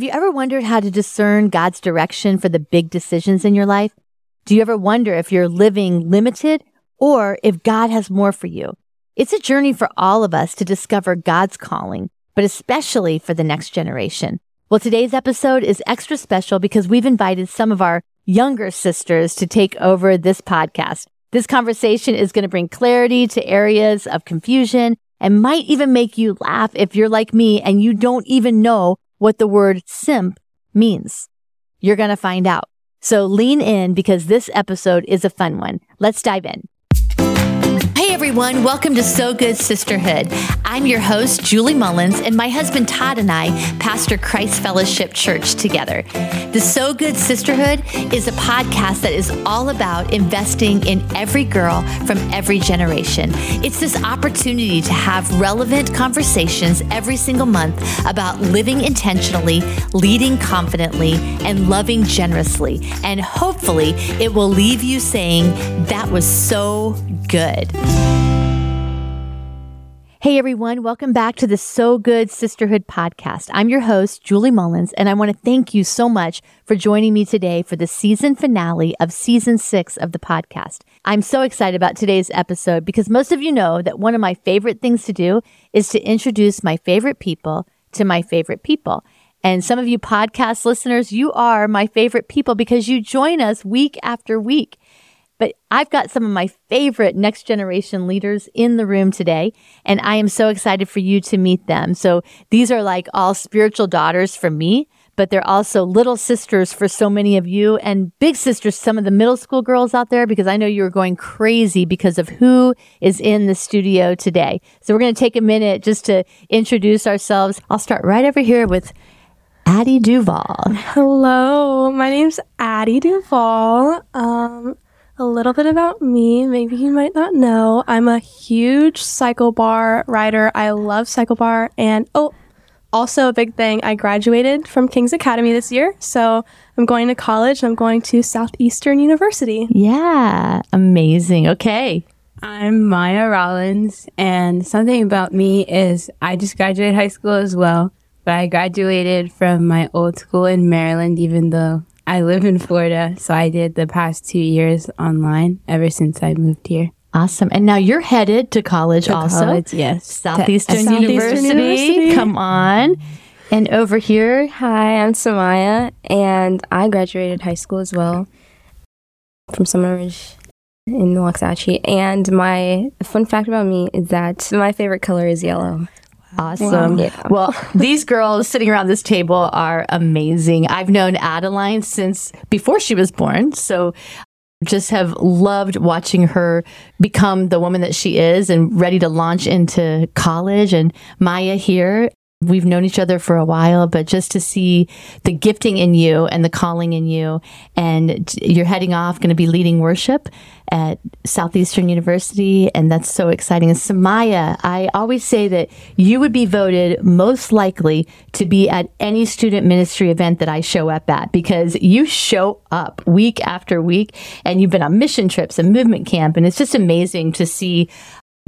Have you ever wondered how to discern God's direction for the big decisions in your life? Do you ever wonder if you're living limited or if God has more for you? It's a journey for all of us to discover God's calling, but especially for the next generation. Well, today's episode is extra special because we've invited some of our younger sisters to take over this podcast. This conversation is going to bring clarity to areas of confusion and might even make you laugh if you're like me and you don't even know what the word simp means. You're going to find out. So lean in because this episode is a fun one. Let's dive in. Everyone, welcome to So Good Sisterhood. I'm your host, Julie Mullins, and my husband Todd and I pastor Christ Fellowship Church together. The So Good Sisterhood is a podcast that is all about investing in every girl from every generation. It's this opportunity to have relevant conversations every single month about living intentionally, leading confidently, and loving generously. And hopefully, it will leave you saying, That was so good. Hey everyone, welcome back to the So Good Sisterhood podcast. I'm your host, Julie Mullins, and I want to thank you so much for joining me today for the season finale of season six of the podcast. I'm so excited about today's episode because most of you know that one of my favorite things to do is to introduce my favorite people to my favorite people. And some of you podcast listeners, you are my favorite people because you join us week after week. But I've got some of my favorite next generation leaders in the room today, and I am so excited for you to meet them. So these are like all spiritual daughters for me, but they're also little sisters for so many of you and big sisters, some of the middle school girls out there, because I know you're going crazy because of who is in the studio today. So we're going to take a minute just to introduce ourselves. I'll start right over here with Addie Duval. Hello, my name's Addie Duval. Um, a little bit about me, maybe you might not know. I'm a huge cycle bar rider. I love cycle bar. And oh, also a big thing, I graduated from King's Academy this year. So I'm going to college. I'm going to Southeastern University. Yeah, amazing. Okay. I'm Maya Rollins, and something about me is I just graduated high school as well, but I graduated from my old school in Maryland, even though I live in Florida, so I did the past two years online ever since I moved here. Awesome. And now you're headed to college To also. college, yes. Southeastern, Southeastern University. University. Come on. And over here, Hi, I'm Samaya, and I graduated high school as well from Seminole Ridge in Loxahatchee. And my fun fact about me is that my favorite color is yellow. Awesome. Yeah. Well, these girls sitting around this table are amazing. I've known Adeline since before she was born. So just have loved watching her become the woman that she is and ready to launch into college. And Maya here, we've known each other for a while, but just to see the gifting in you and the calling in you, and you're heading off, going to be leading worship at Southeastern University, and that's so exciting. And Samaya, I always say that you would be voted most likely to be at any student ministry event that I show up at because you show up week after week, and you've been on mission trips and movement camp, and it's just amazing to see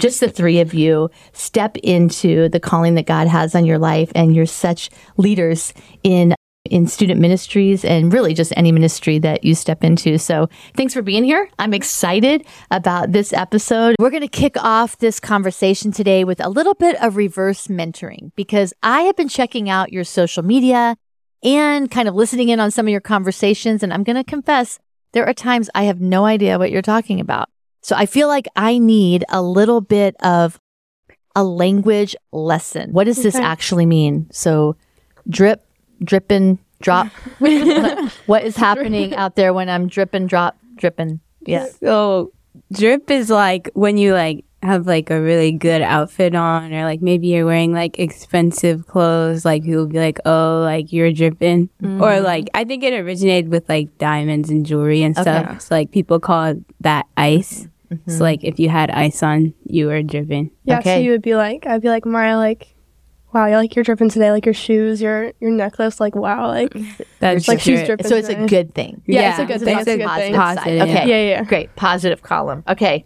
just the three of you step into the calling that God has on your life and you're such leaders in in student ministries and really just any ministry that you step into. So, thanks for being here. I'm excited about this episode. We're going to kick off this conversation today with a little bit of reverse mentoring because I have been checking out your social media and kind of listening in on some of your conversations and I'm going to confess there are times I have no idea what you're talking about. So I feel like I need a little bit of a language lesson. What does this actually mean? So drip, dripping, drop. what is happening out there when I'm dripping, drop, dripping? Yeah. So drip is like when you like have like a really good outfit on, or like maybe you're wearing like expensive clothes. Like people be like, "Oh, like you're dripping," or mm-hmm. like I think it originated with like diamonds and jewelry and stuff. Okay. So like people call that ice. Mm-hmm. So like if you had ice on, you were dripping. Yeah, Okay. so you would be like, I'd be like, Maya, like, wow, you're like, you're dripping today, like your shoes, your your necklace, like, wow, like, That's like shoes drip. dripping. So it's a good thing. Yeah, it's a good thing. It's a good thing. Positive, side. yeah. Okay. Yeah, yeah. Great. Positive column. Okay.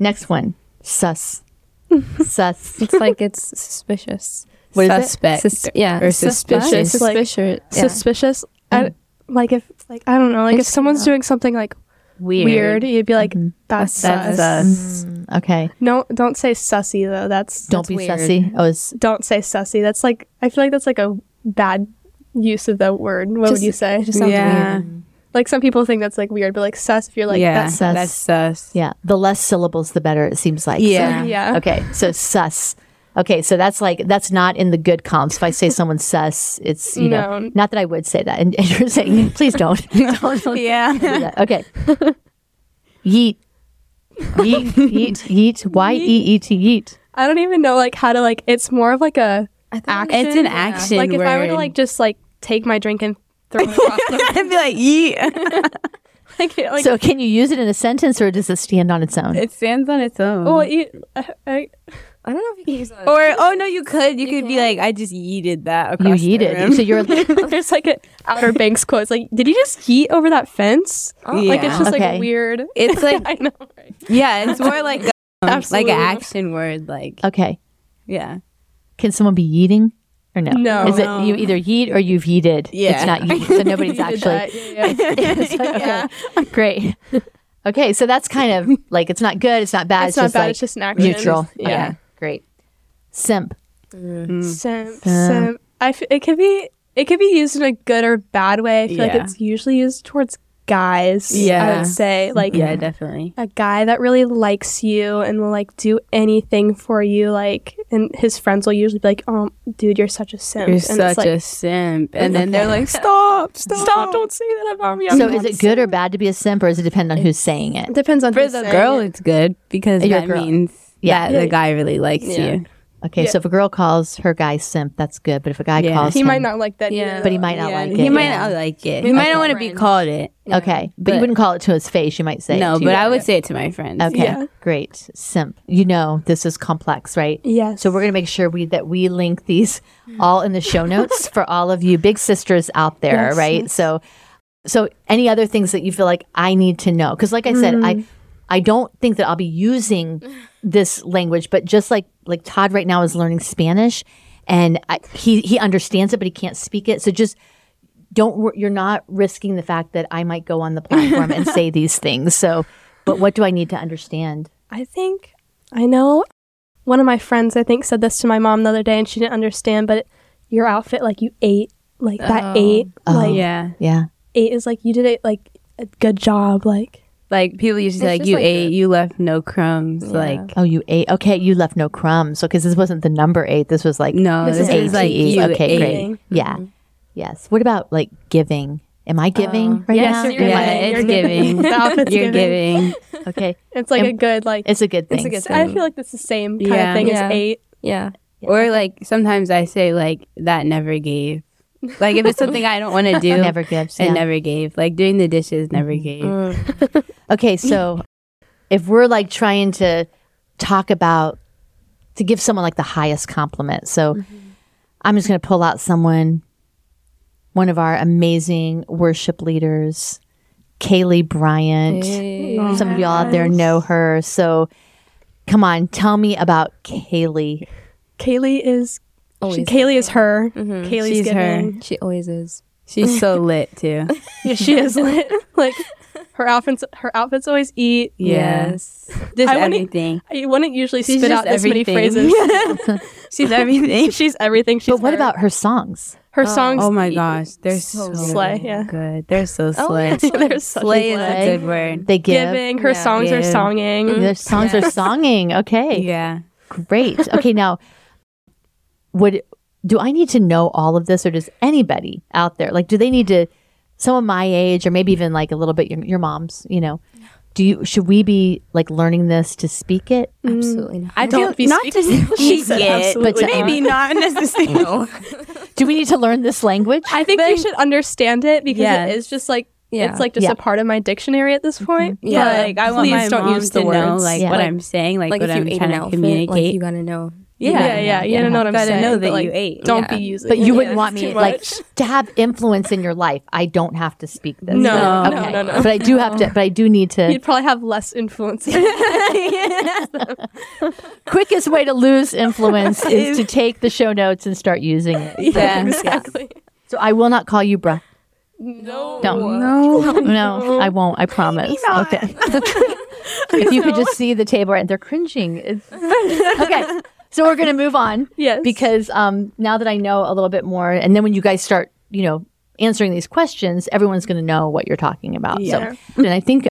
Next one. Sus. Sus. It's like it's suspicious. What is it? Suspect. Sus- yeah, Or suspicious. suspicious. Like, Suspicious. yeah. Suspicious. I, mm. like if like I don't know, like if Interesting. someone's doing something like Weird. weird, you'd be like, Mhm. that's, That's sus. sus. Mm, okay. No, don't say sussy though. That's Don't that's be weird. sussy. Oh, it's, Don't say sussy. That's like I feel like that's like a bad use of the word. What would you say? It just sounds Yeah. weird. Like some people think that's like weird, but like sus, if you're like yeah, that's sus. that's sus. yeah. The less syllables, the better. It seems like. Yeah. yeah. Okay. So sus. Okay, so that's like that's not in the good comps. If I say someone's sus, it's you know No. not that I would say that, and, and you're saying please don't. don't, don't Yeah. do. Okay. yeet, yeet, yeet, yeet. Y e e t yeet. I don't even know like how to like. It's more of like a action. It's an action like if I were to like just like take my drink and throw it across the I'd be like, yeet. like, like so can you use it in a sentence, or does it stand on its own? it stands on its own. well, you, I, I, I don't know if you can use that. or oh no, you could. You, could be like, I just yeeted that you across the yeeted. room. So you're there's like a Outer Banks quote. It's like, did you just yeet over that fence? Like it's Yeah. just Okay. like weird. It's like I know. Right? yeah, it's more like um, like Absolutely. an action word. Like okay. yeah, Can someone be yeeting or no? No. Is No. it you either yeet or you've yeeted? Yeah. It's not yeet. So nobody's You actually. that. Yeah, yeah. It's like, okay, great. Okay, so that's kind of like it's not good, it's not bad, It's not just bad. like it's just an action. neutral. Yeah. Okay, great. Simp. Mm. Simp, Uh. simp. I f- it could be it could be used in a good or bad way. I feel like it's usually used towards guys. Yeah. I would say like yeah, definitely. a guy that really likes you and will like do anything for you. Like, and his friends will usually be like, "Oh, dude, you're such a simp." You're and such it's like, a simp, and then they're like, stop, stop, stop! Don't say that about me. So I'm is not it good or bad to be a simp, or does it depend on who's saying it? It depends on For who's the saying girl, it. it's good because You're a that girl. means Yeah. that Yeah. the guy really likes Yeah. you. Okay, Yeah. so if a girl calls her guy simp, that's good. But if a guy Yeah. calls He him, might not like that. Yeah. either, but he might not Yeah, like it. He might yeah. not like it. Maybe He might like not want to be friend. called it. Okay, but, you But- wouldn't call it to his face. You might say No, to but you. I would say it to my friends. Okay, Yeah. great. Simp. You know this is complex, right? Yes. So we're gonna make sure we that we link these all in the show notes for all of you big sisters out there, Yes, right? yes. So, so any other things that you feel like I need to know? Because, like I said, I mm. I don't think that I'll be using this language, but just like like Todd right now is learning Spanish, and I, he he understands it, but he can't speak it. So just don't you're not risking the fact that I might go on the platform and say these things. So, but what do I need to understand? I think I know one of my friends I think said this to my mom the other day and she didn't understand but your outfit like you ate like that Oh. ate Oh. like Yeah. Yeah. ate is like you did it like a good job like Like people used to say, like, you like ate, a- you left no crumbs. Yeah. Like, Oh, you ate. Okay, you left no crumbs. So, because this wasn't the number eight, this was like no, This this, is is like ATE. you Okay, ate. great. Eating. Yeah. Mm-hmm. Yes. What about like giving? Am I giving Oh. right Yes, now? you're Yeah, giving. it's You're giving. The outfit's You're giving. giving. Okay. it's like And a good like It's a good thing. it's a good thing. I feel like that's the same kind Yeah. of thing Yeah. as eight Yeah. Or like sometimes I say like that never gave. Like if it's something I don't want to do, Never gives. it yeah. never gave. Like doing the dishes never gave. Mm. Okay, so if we're like trying to talk about to give someone like the highest compliment, so I'm just going to pull out someone, one of our amazing worship leaders, Kaylee Bryant. Hey. Some of y'all out there know her. So come on, tell me about Kaylee. Kaylee is she, Kaylee is her Mhm. Kaylee's She's her. She always is. She's so lit too. yeah she is lit like her outfits her outfits always eat Yes. Just I wouldn't- everything. you wouldn't usually She's spit out this many phrases She's everything. she's everything she's but what her. about her songs? her Oh. songs Oh my gosh, they're so, So Slay, yeah. good. They're so Oh, slay. They're such slay is slay. a good word. They give. giving her Yeah. songs are Give. songing Their songs are songing. Okay. Yeah. Great. Okay, now would do I need to know all of this or does anybody out there like do they need to someone my age or maybe even like a little bit your, your mom's, you know. Do you should we be like learning this to speak it? Mm. Absolutely not. I Don't be not speaking- to She speak said it, absolutely but maybe not necessarily. Do we need to learn this language? I think you should understand it because Yes. it is just like Yeah. it's like just Yeah. a part of my dictionary at this mm-hmm. point. Yeah. But like I want my don't mom use the to know like Yeah. what Like- I'm saying, like, like what if you I'm trying to outfit, communicate. like you gotta know. Yeah, yeah, yeah. You know what I'm Gotta saying? know that like, you ate. Don't Yeah. be using. But you wouldn't Yeah, want me like to have influence in your life. I don't have to speak this. No, no, okay. no, no. But I do have to. But I do need to. You'd probably have less influence. quickest way to lose influence is to take the show notes and start using it. yeah, exactly. So I will not call you bruh. No. Don't. No. No, I won't. I promise. Okay. if you could just see the table right, they're cringing. It's, okay. So we're gonna move on Yes. because um, now that I know a little bit more, and then when you guys start, you know, answering these questions, everyone's gonna know what you're talking about. Yeah. So, and I think.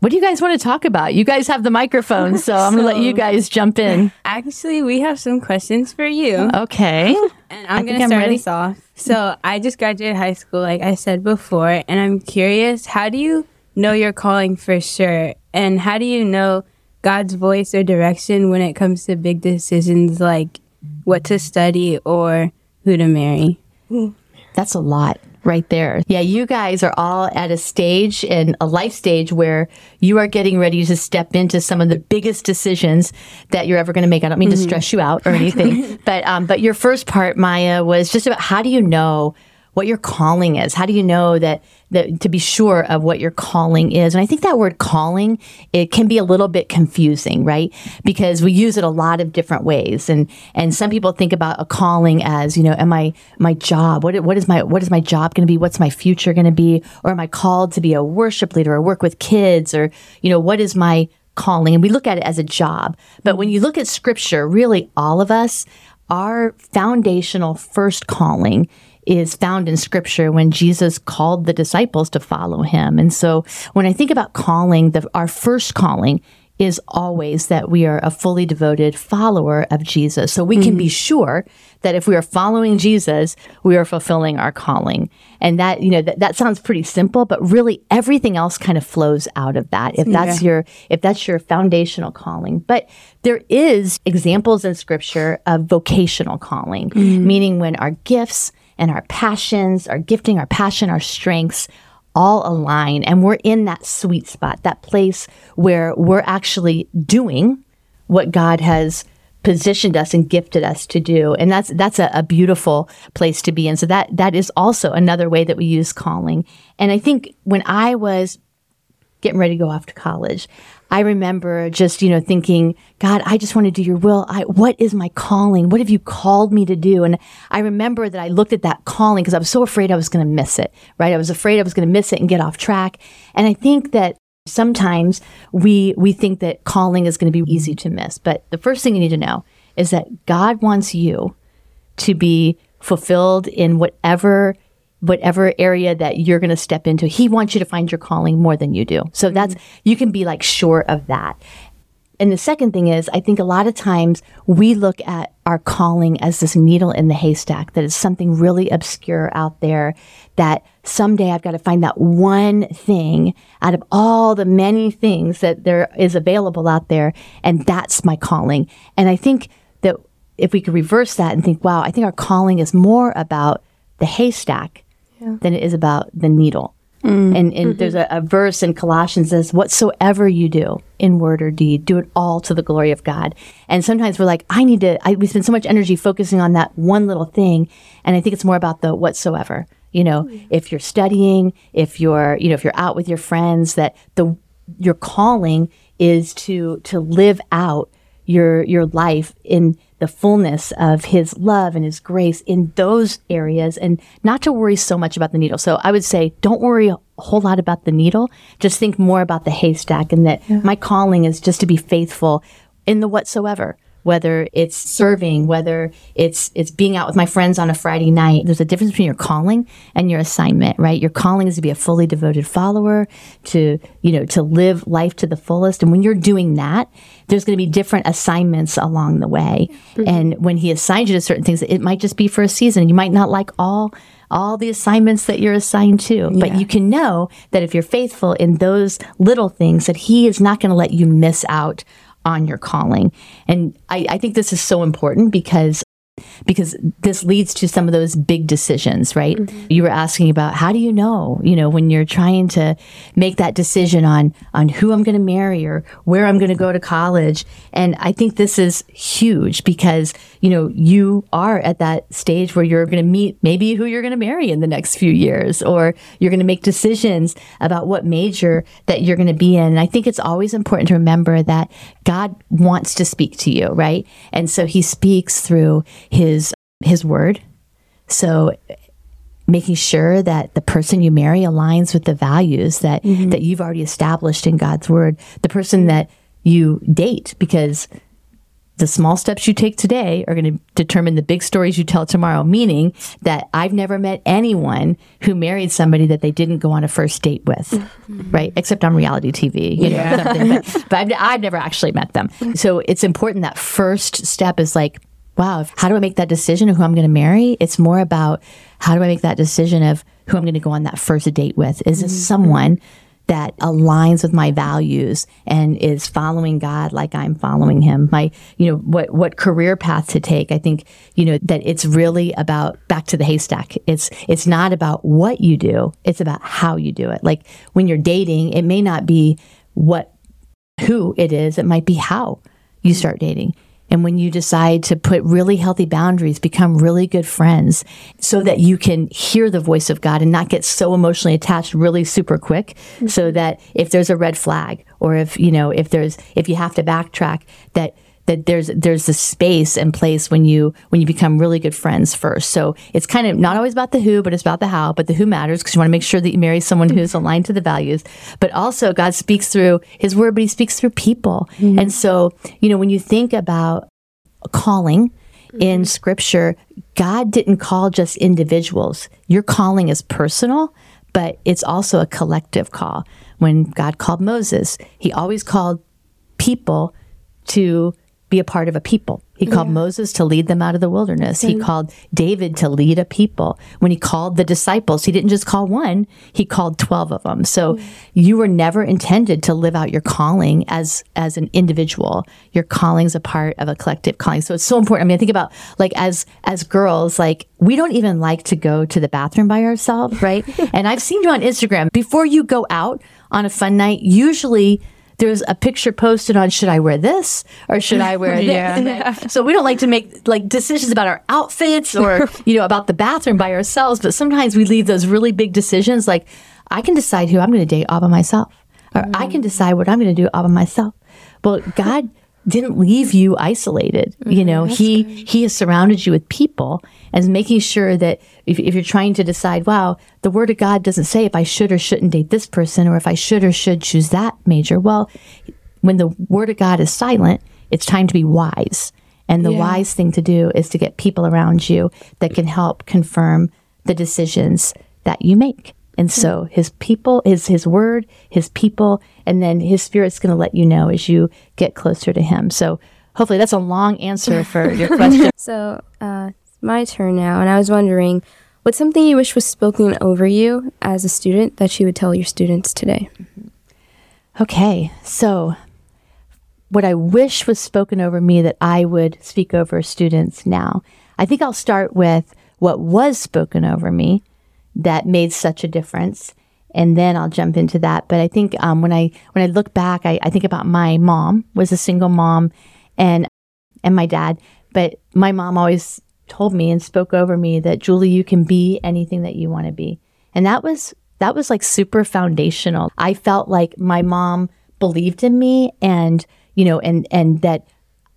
What do you guys want to talk about? You guys have the microphone, so I'm going to let you guys jump in. Actually, we have some questions for you. Okay. And I'm going to start us off. So, I just graduated high school, like I said before, and I'm curious how do you know your calling for sure? And how do you know God's voice or direction when it comes to big decisions like what to study or who to marry? That's a lot right there. Yeah, you guys are all at a stage and a life stage where you are getting ready to step into some of the biggest decisions that you're ever going to make. I don't mean to stress you out or anything, but um, but your first part, Maya, was just about how do you know what your calling is? How do you know that that to be sure of what your calling is? And I think that word calling it can be a little bit confusing, right? Because we use it a lot of different ways, and and some people think about a calling as you know, am I my job? What what is my what is my job going to be? What's my future going to be? Or am I called to be a worship leader or work with kids? Or you know, what is my calling? And we look at it as a job, but when you look at Scripture, really all of us, our foundational first calling is found in scripture when Jesus called the disciples to follow him. And so when I think about calling, the, our first calling is always that we are a fully devoted follower of Jesus. So we can be mm-hmm. sure that if we are following Jesus, we are fulfilling our calling. And that, you know, that, that sounds pretty simple, but really everything else kind of flows out of that. If that's your, if that's your foundational calling. But there is examples in scripture of vocational calling, mm-hmm. meaning when our gifts and our passions, our gifting, our passion, our strengths all align and we're in that sweet spot, that place where we're actually doing what God has positioned us and gifted us to do. And that's that's a, a beautiful place to be in. So that that is also another way that we use calling. And I think when I was getting ready to go off to college, I remember just, you know, thinking, God, I just want to do your will. I, what is my calling? What have you called me to do? And I remember that I looked at that calling because I was so afraid I was going to miss it, right? I was afraid I was going to miss it and get off track. And I think that sometimes we, we think that calling is going to be easy to miss. But the first thing you need to know is that God wants you to be fulfilled in whatever whatever area that you're going to step into. He wants you to find your calling more than you do. So mm-hmm. that's you can be like sure of that. And the second thing is, I think a lot of times we look at our calling as this needle in the haystack, that is something really obscure out there, that someday I've got to find that one thing out of all the many things that there is available out there, and that's my calling. And I think that if we could reverse that and think, wow, I think our calling is more about the haystack than it is about the needle. Mm. And, and mm-hmm. there's a, a verse in Colossians that says, Whatsoever you do in word or deed, do it all to the glory of God. And sometimes we're like, I need to, I, we spend so much energy focusing on that one little thing. And I think it's more about the whatsoever. You know, mm. if you're studying, if you're, you know, if you're out with your friends, that the, your calling is to, to live out your your life in the fullness of his love and his grace in those areas and not to worry so much about the needle. So I would say don't worry a whole lot about the needle. Just think more about the haystack and that my calling is just to be faithful in the whatsoever. Whether it's serving, whether it's it's being out with my friends on a Friday night, there's a difference between your calling and your assignment, right? Your calling is to be a fully devoted follower, to you know, to live life to the fullest. And when you're doing that, there's going to be different assignments along the way. Mm-hmm. And when he assigns you to certain things, it might just be for a season. You might not like all all the assignments that you're assigned to, but you can know that if you're faithful in those little things, that he is not going to let you miss out on your calling. And I, I think this is so important because because this leads to some of those big decisions, right? Mm-hmm. You were asking about how do you know, you know, when you're trying to make that decision on on who I'm going to marry or where I'm going to go to college. And I think this is huge because, you know, you are at that stage where you're going to meet maybe who you're going to marry in the next few years or you're going to make decisions about what major that you're going to be in. And I think it's always important to remember that God wants to speak to you, right? And so he speaks through his his word. So making sure that the person you marry aligns with the values that mm-hmm. that you've already established in God's word. The person that you date because the small steps you take today are going to determine the big stories you tell tomorrow. Meaning that I've never met anyone who married somebody that they didn't go on a first date with, mm-hmm. right? Except on reality TV, you know, something. But, but I've, I've never actually met them. So it's important that first step is like, wow, how do I make that decision of who I'm going to marry? It's more about how do I make that decision of who I'm going to go on that first date with? Is this mm-hmm. someone that aligns with my values and is following God like I'm following him. My, you know, what, what career path to take. I think, you know, that it's really about back to the haystack. It's, it's not about what you do. It's about how you do it. Like when you're dating, it may not be what, who it is. It might be how you start dating. And when you decide to put really healthy boundaries, become really good friends so that you can hear the voice of God and not get so emotionally attached really super quick mm-hmm. so that if there's a red flag or if, you know, if there's, if you have to backtrack that that there's there's the space and place when you when you become really good friends first. So it's kind of not always about the who, but it's about the how. But the who matters because you want to make sure that you marry someone who's aligned to the values. But also God speaks through His word, but He speaks through people. Mm-hmm. And so you know when you think about calling mm-hmm. in Scripture, God didn't call just individuals. Your calling is personal, but it's also a collective call. When God called Moses, He always called people to be a part of a people. He called yeah. Moses to lead them out of the wilderness. Mm-hmm. He called David to lead a people. When he called the disciples, he didn't just call one, he called 12 of them. So mm-hmm. you were never intended to live out your calling as as an individual. Your calling's a part of a collective calling. So it's so important. I mean, I think about like as as girls, like we don't even like to go to the bathroom by ourselves, right? and I've seen you on Instagram. Before you go out on a fun night, usually there's a picture posted on should I wear this or should I wear yeah. this? so we don't like to make like decisions about our outfits or you know about the bathroom by ourselves, but sometimes we leave those really big decisions like I can decide who I'm going to date all by myself or mm. I can decide what I'm going to do all by myself. Well, God didn't leave you isolated. Mm-hmm, you know, he good. he has surrounded you with people and making sure that if, if, you're trying to decide, wow, the word of God doesn't say if I should or shouldn't date this person or if I should or should choose that major. Well, when the word of God is silent, it's time to be wise. And the yeah. wise thing to do is to get people around you that can help confirm the decisions that you make. And so his people, his his word, his people, and then his spirit's going to let you know as you get closer to him. So hopefully that's a long answer for your question. So uh, it's my turn now, and I was wondering, what's something you wish was spoken over you as a student that you would tell your students today? Okay, so what I wish was spoken over me that I would speak over students now. I think I'll start with what was spoken over me that made such a difference and then I'll jump into that. But I think um, when I when I look back, I, I think about my mom was a single mom, and and my dad. But my mom always told me and spoke over me that Julie, you can be anything that you want to be, and that was that was like super foundational. I felt like my mom believed in me, and you know, and and that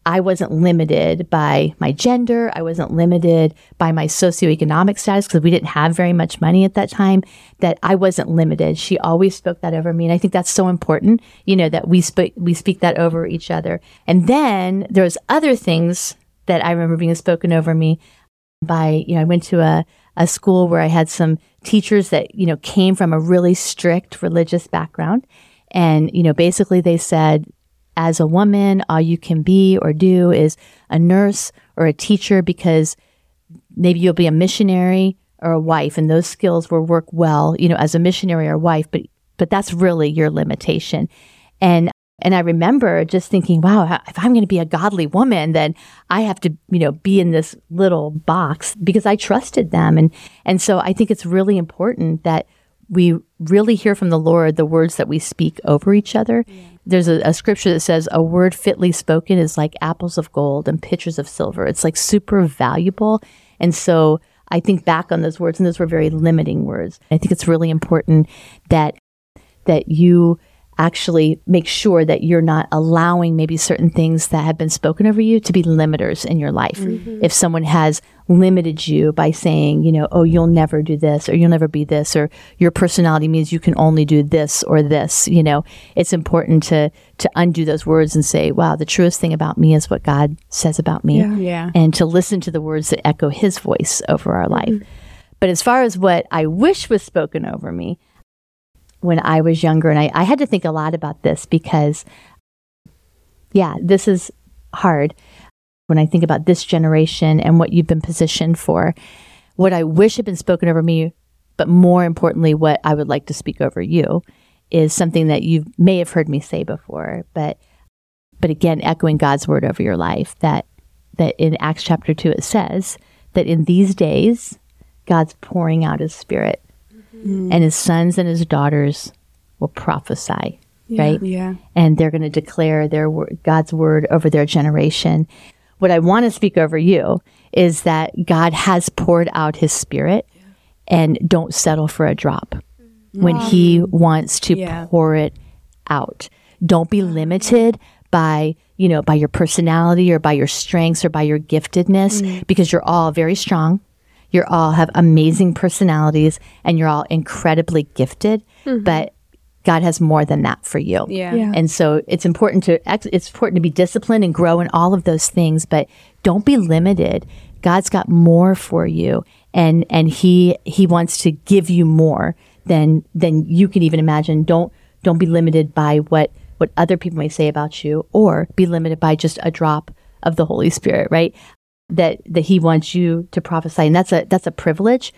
I wasn't limited by my gender. I wasn't limited by my socioeconomic status because we didn't have very much money at that time. That I wasn't limited. She always spoke that over me, and I think that's so important. You know that we speak we speak that over each other. And then there's other things that I remember being spoken over me by. You know, I went to a a school where I had some teachers that you know came from a really strict religious background, and you know basically they said as a woman, all you can be or do is a nurse or a teacher because maybe you'll be a missionary or a wife and those skills will work well, you know, as a missionary or wife, but but that's really your limitation. And And I remember just thinking, wow, if I'm going to be a godly woman, then I have to, you know, be in this little box because I trusted them. And, and so I think it's really important that we really hear from the Lord the words that we speak over each other. Yeah. There's a, a, scripture that says a word fitly spoken is like apples of gold and pitchers of silver. It's like super valuable. And so I think back on those words, and those were very limiting words. I think it's really important that that you actually make sure that you're not allowing maybe certain things that have been spoken over you to be limiters in your life. Mm-hmm. If someone has limited you by saying, you know, oh, you'll never do this or you'll never be this or your personality means you can only do this or this, you know, it's important to to undo those words and say, wow, the truest thing about me is what God says about me. Yeah. yeah. And to listen to the words that echo his voice over our life. Mm-hmm. But as far as what I wish was spoken over me, when I was younger. And I, I had to think a lot about this because, yeah, this is hard when I think about this generation and what you've been positioned for. What I wish had been spoken over me, but more importantly, what I would like to speak over you is something that you may have heard me say before, but but again, echoing God's word over your life that that in Acts chapter two it says that in these days God's pouring out his spirit mm. and his sons and his daughters will prophesy, yeah, right? Yeah. And they're going to declare their God's word over their generation. What I want to speak over you is that God has poured out his spirit yeah. and don't settle for a drop mm. when he wants to yeah. pour it out. Don't be limited by you know by your personality or by your strengths or by your giftedness mm. because you're all very strong you all have amazing personalities and you're all incredibly gifted, mm-hmm. but God has more than that for you. Yeah. yeah. And so it's important to it's important to be disciplined and grow in all of those things, but don't be limited. God's got more for you and and he he wants to give you more than than you can even imagine. Don't don't be limited by what what other people may say about you or be limited by just a drop of the Holy Spirit, right? That that he wants you to prophesy. And that's a that's a privilege.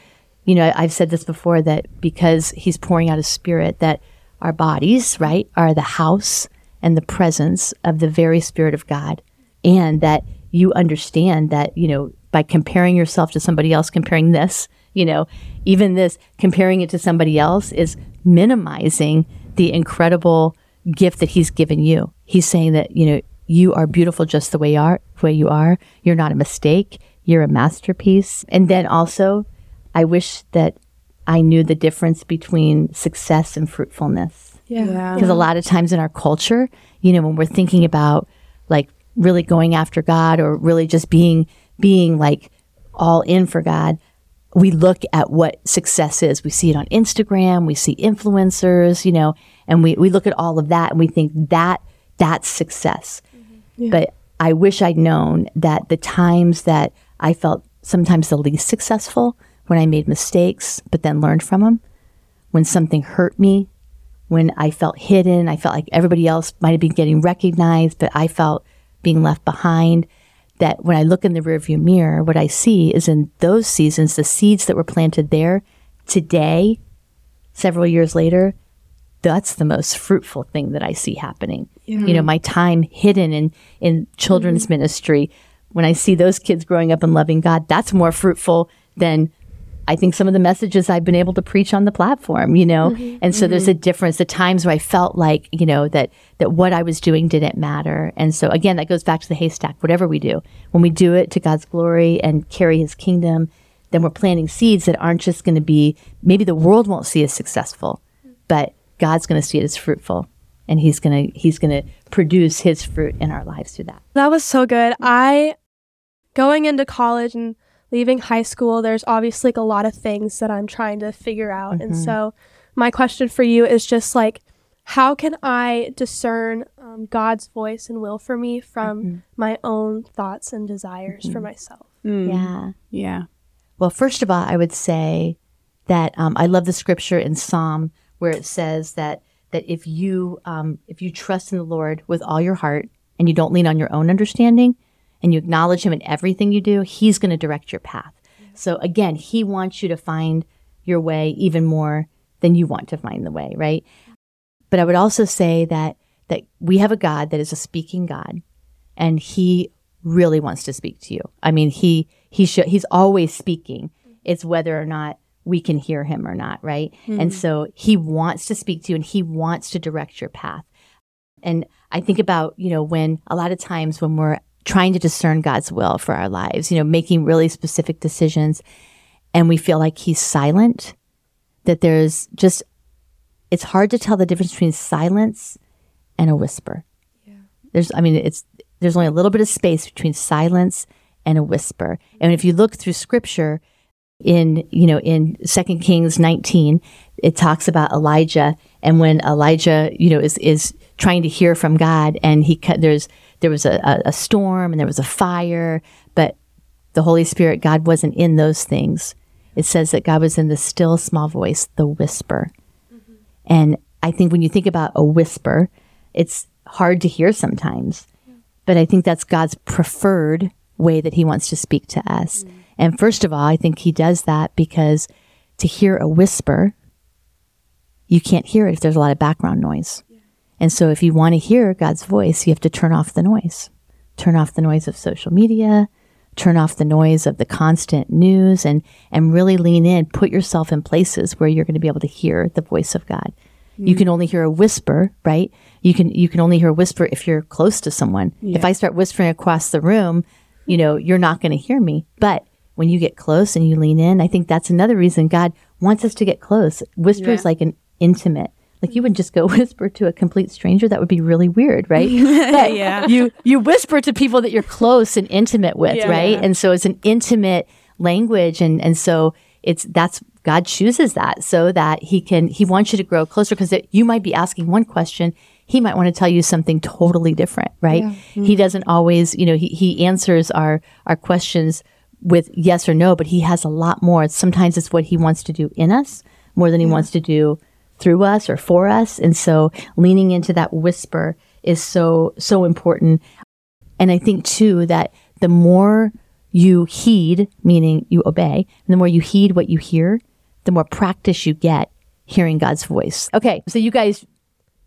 You know i've said this before that because he's pouring out his spirit that our bodies right are the house and the presence of the very spirit of god. And that you understand that you know by comparing yourself to somebody else comparing this you know even this comparing it to somebody else is minimizing the incredible gift that he's given you. He's saying that you know you are beautiful just the way you are, way you are. You're not a mistake. You're a masterpiece. And then also, I wish that I knew the difference between success and fruitfulness. Yeah. Because a lot of times in our culture, you know, when we're thinking about like really going after God or really just being being like all in for God, we look at what success is. We see it on Instagram, we see influencers, you know, and we, we look at all of that and we think that that's success. But I wish I'd known that the times that I felt sometimes the least successful, when I made mistakes, but then learned from them, when something hurt me, when I felt hidden, I felt like everybody else might have been getting recognized, but I felt being left behind. That when I look in the rearview mirror, what I see is in those seasons, the seeds that were planted there today, several years later, that's the most fruitful thing that I see happening. Yeah. You know, my time hidden in in children's mm-hmm. ministry, when I see those kids growing up and loving God, that's more fruitful than I think some of the messages I've been able to preach on the platform, you know. Mm-hmm. And so mm-hmm. there's a difference. The times where I felt like, you know, that that what I was doing didn't matter. And so again, that goes back to the haystack. Whatever we do, when we do it to God's glory and carry his kingdom, then we're planting seeds that aren't just going to be maybe the world won't see as successful, but God's going to see it as fruitful and he's going to he's going to produce his fruit in our lives through that. That was so good. I going into college and leaving high school, there's obviously like a lot of things that I'm trying to figure out. Mm-hmm. And so my question for you is just like how can I discern um, God's voice and will for me from mm-hmm. my own thoughts and desires mm-hmm. for myself? Mm. Yeah. Yeah. Well, first of all, I would say that um, I love the scripture in Psalm where it says that that if you um, if you trust in the Lord with all your heart and you don't lean on your own understanding and you acknowledge Him in everything you do, He's going to direct your path. So again, He wants you to find your way even more than you want to find the way, right? But I would also say that that we have a God that is a speaking God and he really wants to speak to you. I mean, he he sh- he's always speaking. It's whether or not we can hear him or not, right? And hmm. so he wants to speak to you and he wants to direct your path. And I think about, you know, when a lot of times when we're trying to discern God's will for our lives, you know, making really specific decisions and we feel like he's silent, that there's just it's hard to tell the difference between silence and a whisper. Yeah. There's I mean it's there's only a little bit of space between silence and a whisper. And if you look through scripture in you know in Second Kings 19, it talks about Elijah and when Elijah, you know, is is trying to hear from God and he cut there's there was a, a, a storm and there was a fire, but the Holy Spirit, God wasn't in those things. It says that God was in the still small voice, the whisper. Mm-hmm. And I think when you think about a whisper, it's hard to hear sometimes. But I think that's God's preferred way that He wants to speak to us. Mm-hmm. And first of all, I think He does that because to hear a whisper, you can't hear it if there's a lot of background noise. And so if you want to hear God's voice, you have to turn off the noise. Turn off the noise of social media, turn off the noise of the constant news and and really lean in, put yourself in places where you're going to be able to hear the voice of God. Mm-hmm. You can only hear a whisper, right? You can you can only hear a whisper if you're close to someone. If I start whispering across the room, you know, you're not going to hear me. But when you get close and you lean in, I think that's another reason God wants us to get close. Whisper is like an intimate. Like you would just go whisper to a complete stranger. That would be really weird, right? Yeah. You you whisper to people that you're close and intimate with, Yeah. right? And so it's an intimate language, and and so it's that's God chooses that so that He can He wants you to grow closer because you might be asking one question. He might want to tell you something totally different, right? He doesn't always, you know, he, he answers our our questions with yes or no, but he has a lot more. Sometimes it's what he wants to do in us more than he wants to do through us or for us. And so leaning into that whisper is so, so important. And I think too that the more you heed, meaning you obey, and the more you heed what you hear, the more practice you get hearing God's voice. Okay, so you guys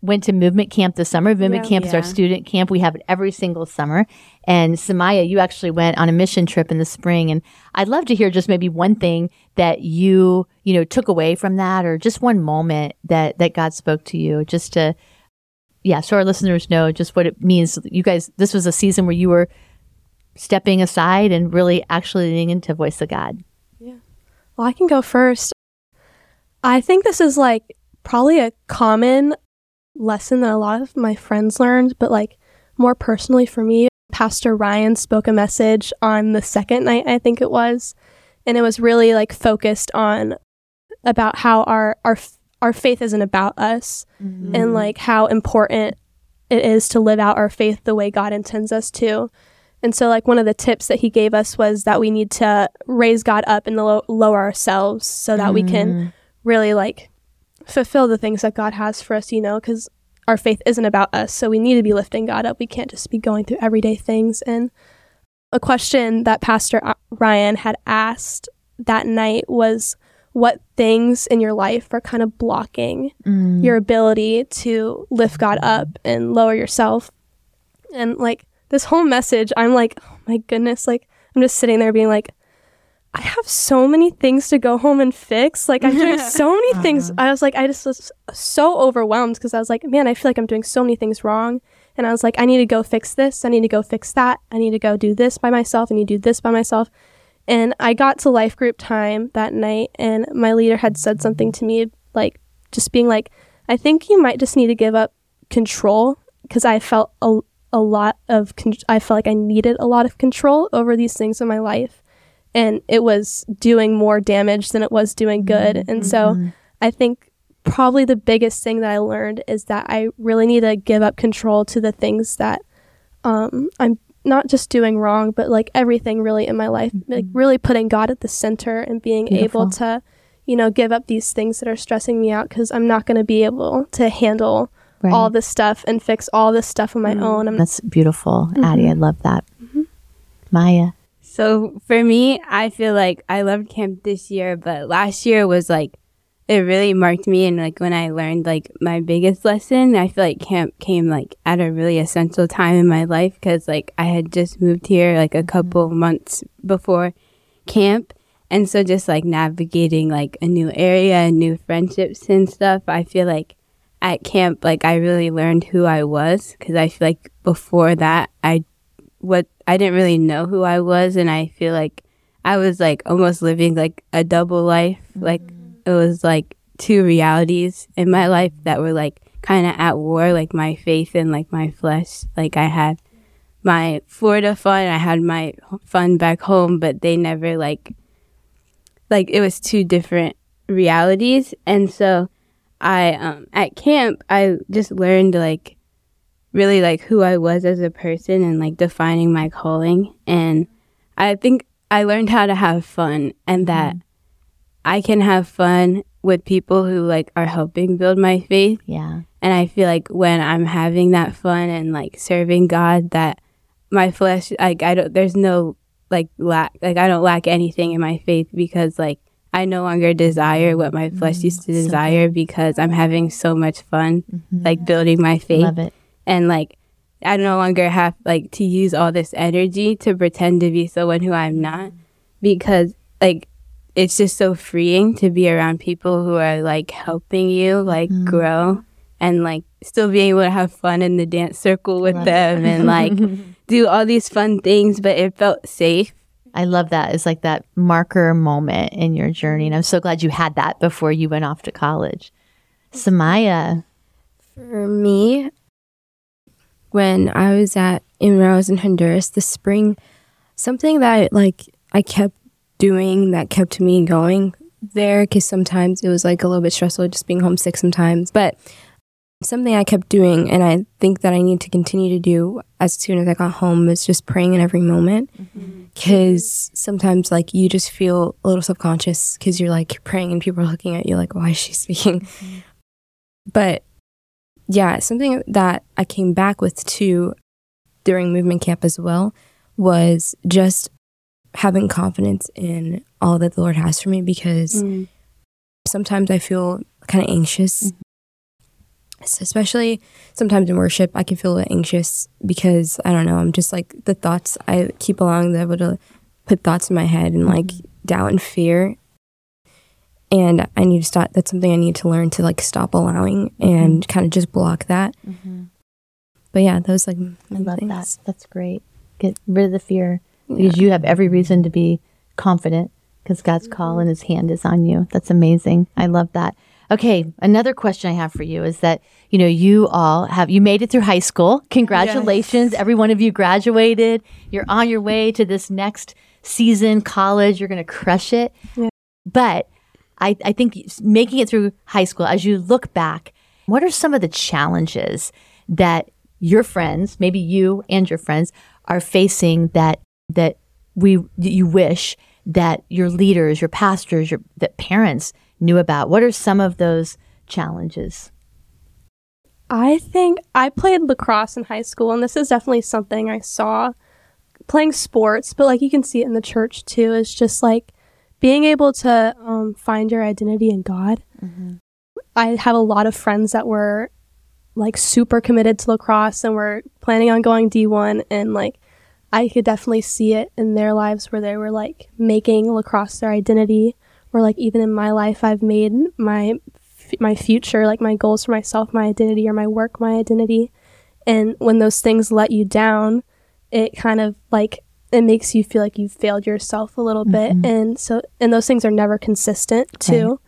went to movement camp this summer. Movement Yeah. camp is our student camp. We have it every single summer. And Samaya, you actually went on a mission trip in the spring. And I'd love to hear just maybe one thing that you, you know, took away from that or just one moment that that God spoke to you just to yeah, so our listeners know just what it means. You guys, this was a season where you were stepping aside and really actually leaning into voice of God. Yeah. Well, I can go first. I think this is like probably a common lesson that a lot of my friends learned, but like more personally for me, Pastor Ryan spoke a message on the second night, I think it was, and it was really like focused on about how our our our faith isn't about us mm-hmm. and like how important it is to live out our faith the way God intends us to. And so, like, one of the tips that he gave us was that we need to raise God up and lo- lower ourselves so that we can mm. really, like, fulfill the things that God has for us, you know, because our faith isn't about us. So we need to be lifting God up. We can't just be going through everyday things. And a question that Pastor uh, Ryan had asked that night was what things in your life are kind of blocking your ability to lift God up and lower yourself. And like this whole message, I'm like, oh my goodness, like I'm just sitting there being like, I have so many things to go home and fix. Like I'm doing so many things. Uh-huh. I was like, I just was so overwhelmed because I was like, man, I feel like I'm doing so many things wrong. And I was like, I need to go fix this. I need to go fix that. I need to go do this by myself. I need to do this by myself. And I got to life group time that night, and my leader had said something to me, like just being like, I think you might just need to give up control because I felt a, a lot of, con- I felt like I needed a lot of control over these things in my life. And it was doing more damage than it was doing good. And so mm-hmm. I think probably the biggest thing that I learned is that I really need to give up control to the things that um, I'm not just doing wrong, but like everything really in my life, like mm-hmm. really putting God at the center and being able to, you know, give up these things that are stressing me out because I'm not going to be able to handle Right. all this stuff and fix all this stuff on my mm-hmm. own. I'm, That's beautiful, Addie. I love that. Maya. So for me, I feel like I loved camp this year, but last year was like it really marked me and like when I learned like my biggest lesson, I feel like camp came like at a really essential time in my life because like I had just moved here like a mm-hmm. couple months before camp. And so just like navigating like a new area and new friendships and stuff, I feel like at camp like I really learned who I was because I feel like before that I what I didn't really know who I was and I feel like I was like almost living like a double life. Like it was like two realities in my life that were like kind of at war, like my faith and like my flesh. Like I had my Florida fun, I had my fun back home, but they never like like it was two different realities. And so I um at camp I just learned like really like who I was as a person and like defining my calling and I think I learned how to have fun and that mm. I can have fun with people who like are helping build my faith. Yeah. And I feel like when I'm having that fun and like serving God that my flesh like I don't there's no like lack like I don't lack anything in my faith because like I no longer desire what my flesh mm. used to so desire because I'm having so much fun mm-hmm. like building my faith Love it. And like I no longer have like to use all this energy to pretend to be someone who I'm not because like it's just so freeing to be around people who are like helping you like mm. grow and like still being able to have fun in the dance circle with Love them and like do all these fun things but it felt safe I love that. It's like that marker moment in your journey. And I'm so glad you had that before you went off to college. Samaya. For me, when I was at in when I was in Honduras this spring, something that like I kept doing that kept me going there because sometimes it was like a little bit stressful just being homesick sometimes, but something I kept doing and I think that I need to continue to do as soon as I got home was just praying in every moment. Mm-hmm. Because sometimes like you just feel a little subconscious because you're like praying and people are looking at you like why is she speaking? Mm-hmm. But yeah something that i came back with too during movement camp as well was just having confidence in all that the lord has for me because mm. sometimes i feel kind of anxious mm-hmm. S- especially sometimes in worship i can feel a little anxious because i don't know i'm just like the thoughts i keep allowing them able to put thoughts in my head and like mm-hmm. doubt and fear and i need to stop that's something i need to learn to like stop allowing mm-hmm. and kind of just block that mm-hmm. but yeah those like I love things. that. That's great. Get rid of the fear because you have every reason to be confident because God's mm-hmm. call and his hand is on you. That's amazing. I love that. Okay, another question I have for you is that, you know, you all have you made it through high school. Congratulations. Every one of you graduated. You're on your way to this next season, college. You're going to crush it. Yeah. But I, I think making it through high school, as you look back, what are some of the challenges that your friends, maybe you and your friends, are facing that that we you wish that your leaders, your pastors, your that parents knew about? What are some of those challenges? I think I played lacrosse in high school, and this is definitely something I saw playing sports, but like you can see it in the church too, is just like being able to um, find your identity in God. I have a lot of friends that were like super committed to lacrosse and were planning on going D1, and like I could definitely see it in their lives where they were like making lacrosse their identity, or like even in my life, I've made my my future, like my goals for myself, my identity, or my work, my identity. And when those things let you down, it kind of like it makes you feel like you've failed yourself a little bit. And so, and those things are never consistent too.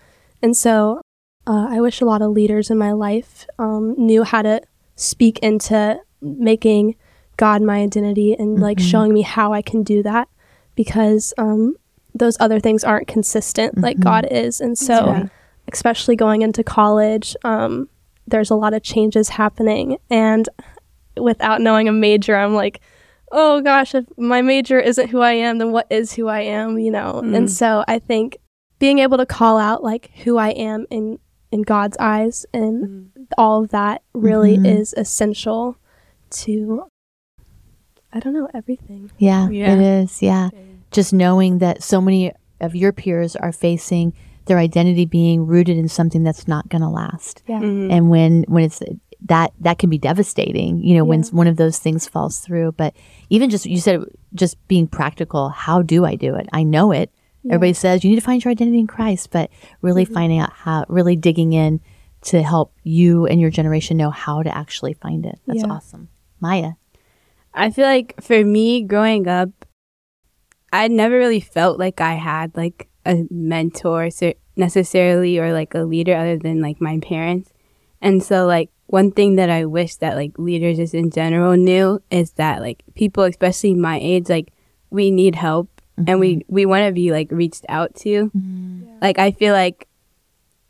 And so, uh, I wish a lot of leaders in my life um, knew how to speak into making God my identity and like showing me how I can do that because um, those other things aren't consistent like God is. And so, right. especially going into college, um, there's a lot of changes happening. And without knowing a major, I'm like, oh gosh, if my major isn't who I am, then what is who I am, you know? And mm. so I think being able to call out like who I am in in God's eyes and mm. all of that really mm-hmm. is essential to I don't know, everything. Yeah, Yeah. it is. Yeah. Just knowing that so many of your peers are facing their identity being rooted in something that's not going to last. Yeah. Mhm. And when when it's that that can be devastating, you know, when one of those things falls through. But even just you said just being practical, how do I do it? I know it. Everybody says you need to find your identity in Christ, but really Mm-hmm. finding out how really digging in to help you and your generation know how to actually find it. That's Yeah. awesome. Maya. I feel like for me growing up, I never really felt like I had like a mentor necessarily or like a leader other than like my parents. And so like one thing that I wish that like leaders just in general knew is that like people, especially my age, like we need help and we, mm-hmm. we want to be like reached out to. Mm-hmm. Like I feel like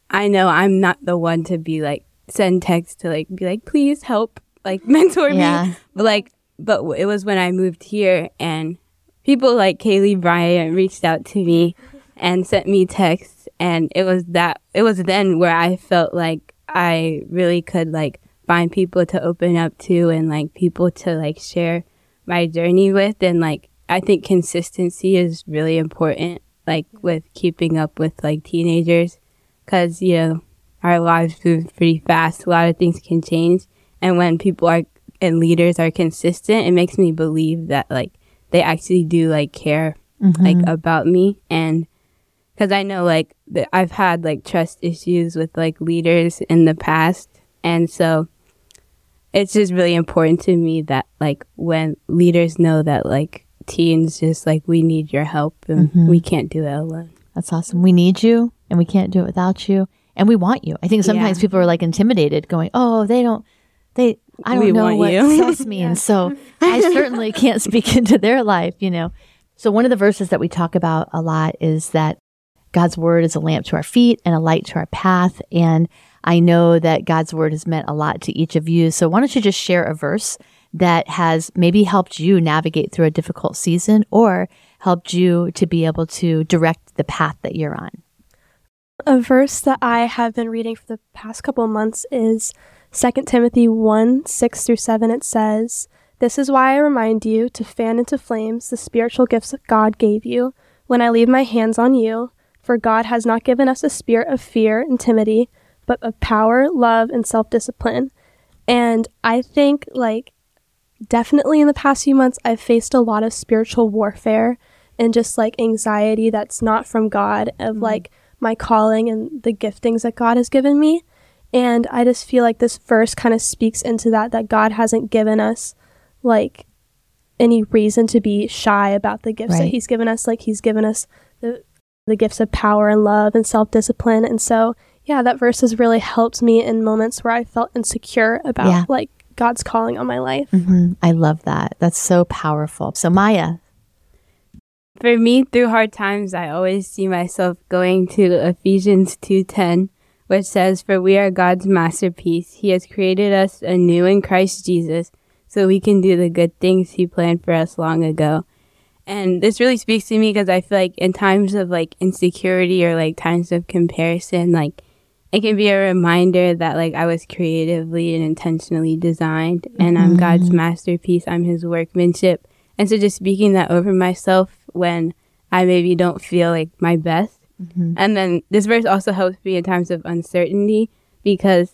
I know I'm not the one to be like send text to like be like please help like mentor Yeah. me but like but it was when I moved here and people like Kaylee Bryant reached out to me and sent me texts and it was that it was then where I felt like I really could like find people to open up to and like people to like share my journey with. And like I think consistency is really important like with keeping up with like teenagers. Cuz you know our lives move pretty fast. A lot of things can change. And when people are and leaders are consistent it makes me believe that like they actually do like care like mm-hmm. about me. And because i know like i've had like trust issues with like leaders in the past and so it's just really important to me that like when leaders know that like teens just like we need your help and mm-hmm. we can't do it alone That's awesome. We need you and we can't do it without you. And we want you. I think sometimes Yeah. people are like intimidated going, Oh, they don't they I don't We know what you." sus means. So I certainly can't speak into their life, you know. So one of the verses that we talk about a lot is that God's word is a lamp to our feet and a light to our path. And I know that God's word has meant a lot to each of you. So why don't you just share a verse that has maybe helped you navigate through a difficult season or helped you to be able to direct the path that you're on? A verse that I have been reading for the past couple months is 2 Timothy 1 6 through 7. It says, This is why I remind you to fan into flames the spiritual gifts God gave you when I leave my hands on you. For God has not given us a spirit of fear and timidity, but of power, love, and self discipline. And I think, like, definitely in the past few months, I've faced a lot of spiritual warfare and just like anxiety that's not from God, of mm-hmm. like my calling and the giftings that God has given me. And I just feel like this verse kind of speaks into that, that God hasn't given us like any reason to be shy about the gifts that He's given us. Like He's given us the, the gifts of power and love and self discipline. And so, yeah, that verse has really helped me in moments where I felt insecure about Yeah. like God's calling on my life. hmm I love that. That's so powerful. So Maya, for me through hard times i always see myself going to ephesians 2.10 which says for we are god's masterpiece he has created us anew in christ jesus so we can do the good things he planned for us long ago and this really speaks to me because i feel like in times of like insecurity or like times of comparison like it can be a reminder that like i was creatively and intentionally designed and i'm god's mm-hmm. masterpiece. I'm his workmanship. And so just speaking that over myself when I maybe don't feel like my best. Mm-hmm. And then this verse also helps me in times of uncertainty because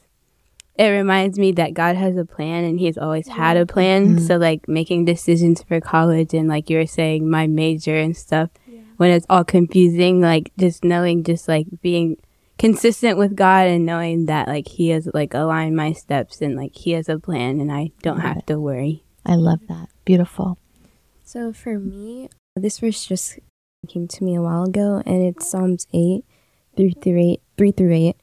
it reminds me that God has a plan and He's always had a plan. Mm-hmm. So, like making decisions for college and, like you were saying, my major and stuff, when it's all confusing, like just knowing, just like being consistent with God and knowing that, like, He has like aligned my steps and, like, He has a plan and I don't have it. to worry. I love that. Beautiful. So for me, this verse just came to me a while ago, and it's Psalms 8, 3 through 8, 3 through 8.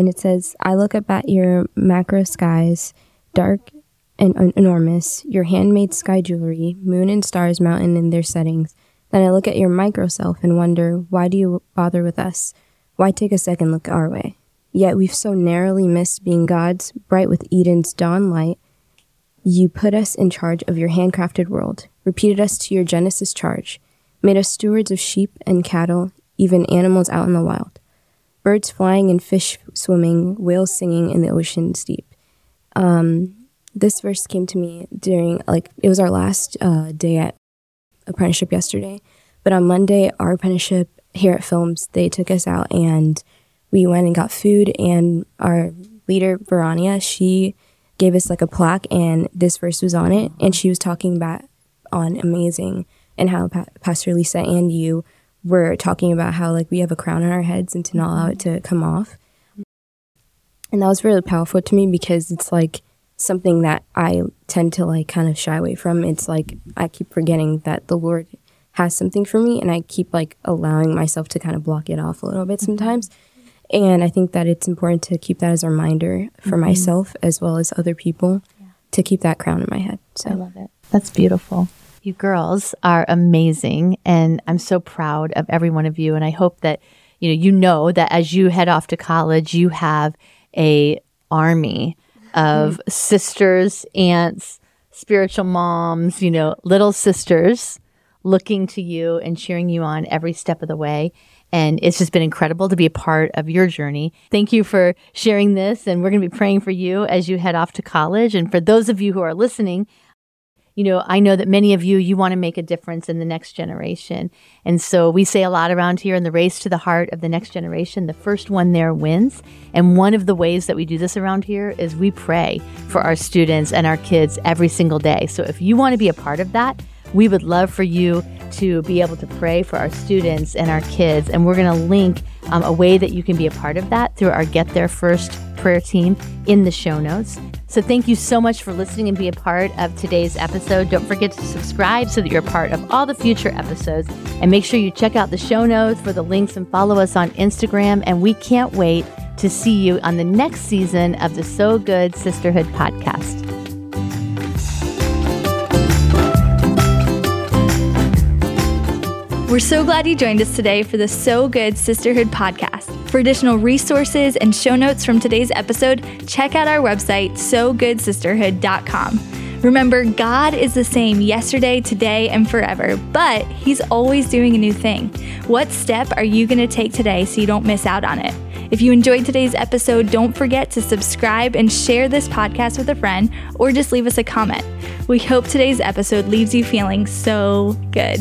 And it says, I look up at your macro skies, dark and un- enormous, your handmade sky jewelry, moon and stars mountain in their settings. Then I look at your micro self and wonder, why do you bother with us? Why take a second look our way? Yet we've so narrowly missed being God's, bright with Eden's dawn light. You put us in charge of your handcrafted world, repeated us to your Genesis charge, made us stewards of sheep and cattle, even animals out in the wild, birds flying and fish swimming, whales singing in the ocean's deep. Um, this verse came to me during, like, it was our last uh, day at apprenticeship yesterday, but on Monday, our apprenticeship here at Films, they took us out and we went and got food. And our leader, Verania, she gave us like a plaque and this verse was on it. And she was talking about on amazing and how pa- Pastor Lisa and you were talking about how like we have a crown on our heads and to not allow it to come off. And that was really powerful to me because it's like something that I tend to like kind of shy away from. It's like I keep forgetting that the Lord has something for me and I keep like allowing myself to kind of block it off a little bit sometimes. And I think that it's important to keep that as a reminder for Mm-hmm. myself as well as other people to keep that crown in my head. So I love it. That's beautiful. You girls are amazing and I'm so proud of every one of you and I hope that you know you know that as you head off to college you have a army of mm-hmm. sisters, aunts, spiritual moms, you know, little sisters looking to you and cheering you on every step of the way. And it's just been incredible to be a part of your journey. Thank you for sharing this. And we're going to be praying for you as you head off to college. And for those of you who are listening, you know, I know that many of you, you want to make a difference in the next generation. And so we say a lot around here in the race to the heart of the next generation, the first one there wins. And one of the ways that we do this around here is we pray for our students and our kids every single day. So if you want to be a part of that, we would love for you to be able to pray for our students and our kids. And we're going to link um, a way that you can be a part of that through our Get There First prayer team in the show notes. So thank you so much for listening and be a part of today's episode. Don't forget to subscribe so that you're a part of all the future episodes. And make sure you check out the show notes for the links and follow us on Instagram. And we can't wait to see you on the next season of the So Good Sisterhood podcast. We're so glad you joined us today for the So Good Sisterhood podcast. For additional resources and show notes from today's episode, check out our website, sogoodsisterhood.com. Remember, God is the same yesterday, today, and forever, but He's always doing a new thing. What step are you going to take today so you don't miss out on it? If you enjoyed today's episode, don't forget to subscribe and share this podcast with a friend or just leave us a comment. We hope today's episode leaves you feeling so good.